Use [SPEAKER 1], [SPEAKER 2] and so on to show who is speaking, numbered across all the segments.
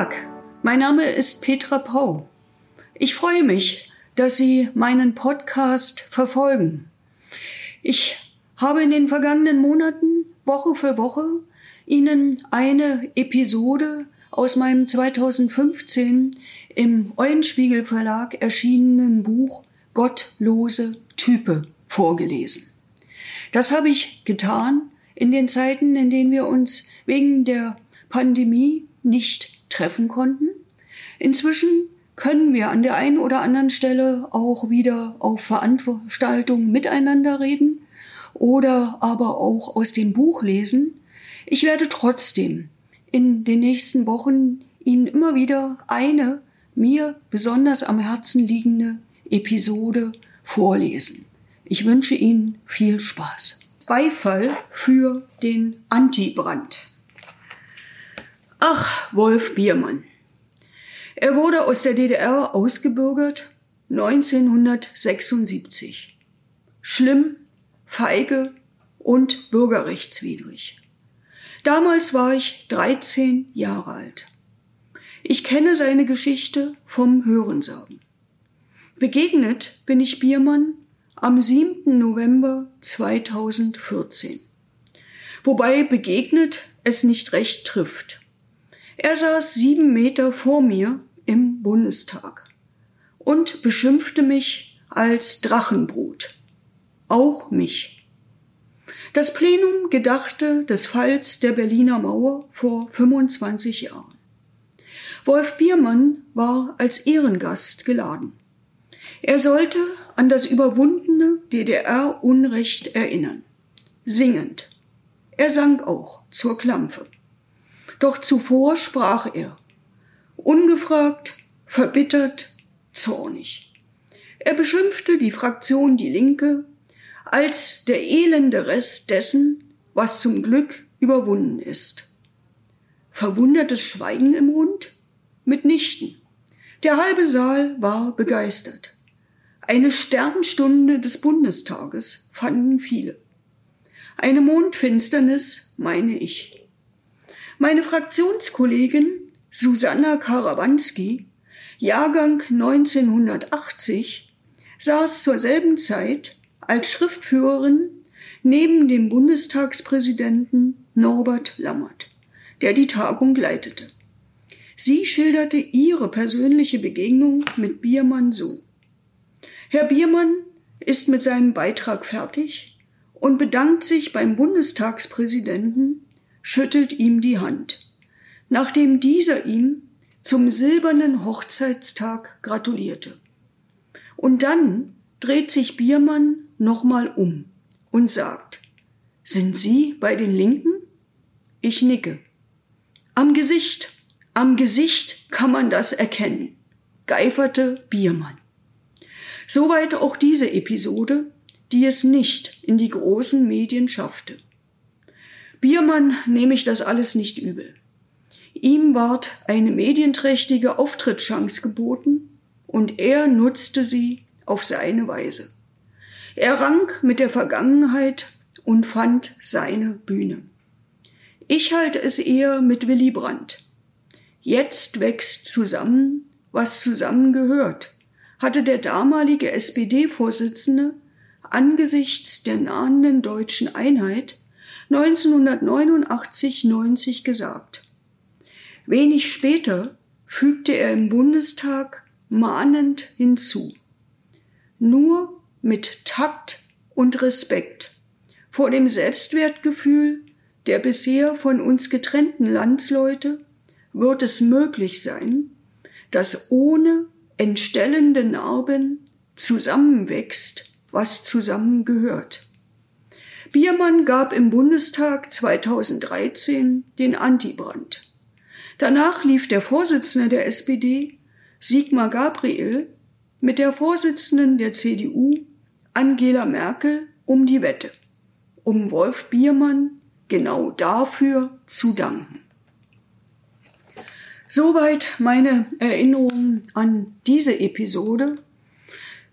[SPEAKER 1] Tag, mein Name ist Petra Pau. Ich freue mich, dass Sie meinen Podcast verfolgen. Ich habe in den vergangenen Monaten Woche für Woche Ihnen eine Episode aus meinem 2015 im Eulenspiegel Verlag erschienenen Buch Gottlose Type vorgelesen. Das habe ich getan in den Zeiten, in denen wir uns wegen der Pandemie nicht treffen konnten. Inzwischen können wir an der einen oder anderen Stelle auch wieder auf Veranstaltungen miteinander reden oder aber auch aus dem Buch lesen. Ich werde trotzdem in den nächsten Wochen Ihnen immer wieder eine mir besonders am Herzen liegende Episode vorlesen. Ich wünsche Ihnen viel Spaß. Beifall für den Antibrand. Ach, Wolf Biermann. Er wurde aus der DDR ausgebürgert 1976. Schlimm, feige und bürgerrechtswidrig. Damals war ich 13 Jahre alt. Ich kenne seine Geschichte vom Hörensagen. Begegnet bin ich Biermann am 7. November 2014. Wobei begegnet es nicht recht trifft. Er saß sieben Meter vor mir im Bundestag und beschimpfte mich als Drachenbrut. Auch mich. Das Plenum gedachte des Falls der Berliner Mauer vor 25 Jahren. Wolf Biermann war als Ehrengast geladen. Er sollte an das überwundene DDR-Unrecht erinnern. Singend. Er sang auch zur Klampfe. Doch zuvor sprach er. Ungefragt, verbittert, zornig. Er beschimpfte die Fraktion Die Linke als der elende Rest dessen, was zum Glück überwunden ist. Verwundertes Schweigen im Rund? Mitnichten. Der halbe Saal war begeistert. Eine Sternstunde des Bundestages fanden viele. Eine Mondfinsternis, meine ich. Meine Fraktionskollegin Susanna Karawanski, Jahrgang 1980, saß zur selben Zeit als Schriftführerin neben dem Bundestagspräsidenten Norbert Lammert, der die Tagung leitete. Sie schilderte ihre persönliche Begegnung mit Biermann so. Herr Biermann ist mit seinem Beitrag fertig und bedankt sich beim Bundestagspräsidenten, schüttelt ihm die Hand, nachdem dieser ihm zum silbernen Hochzeitstag gratulierte. Und dann dreht sich Biermann nochmal um und sagt, sind Sie bei den Linken? Ich nicke. Am Gesicht, am Gesicht kann man das erkennen, geiferte Biermann. Soweit auch diese Episode, die es nicht in die großen Medien schaffte. Biermann nehme ich das alles nicht übel. Ihm ward eine medienträchtige Auftrittschance geboten und er nutzte sie auf seine Weise. Er rang mit der Vergangenheit und fand seine Bühne. Ich halte es eher mit Willy Brandt. Jetzt wächst zusammen, was zusammengehört, hatte der damalige SPD-Vorsitzende angesichts der nahenden deutschen Einheit 1989-90 gesagt. Wenig später fügte er im Bundestag mahnend hinzu. Nur mit Takt und Respekt vor dem Selbstwertgefühl der bisher von uns getrennten Landsleute wird es möglich sein, dass ohne entstellende Narben zusammenwächst, was zusammengehört. Biermann gab im Bundestag 2013 den Antibrand. Danach lief der Vorsitzende der SPD, Sigmar Gabriel, mit der Vorsitzenden der CDU, Angela Merkel, um die Wette, um Wolf Biermann genau dafür zu danken. Soweit meine Erinnerungen an diese Episode.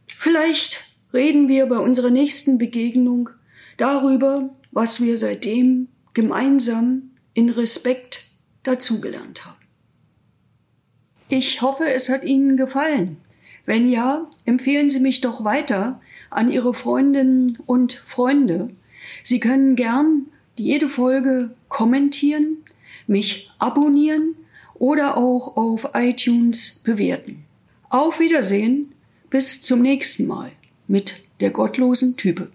[SPEAKER 1] Vielleicht reden wir bei unserer nächsten Begegnung darüber, was wir seitdem gemeinsam in Respekt dazugelernt haben. Ich hoffe, es hat Ihnen gefallen. Wenn ja, empfehlen Sie mich doch weiter an Ihre Freundinnen und Freunde. Sie können gern jede Folge kommentieren, mich abonnieren oder auch auf iTunes bewerten. Auf Wiedersehen, bis zum nächsten Mal mit der gottlosen Type.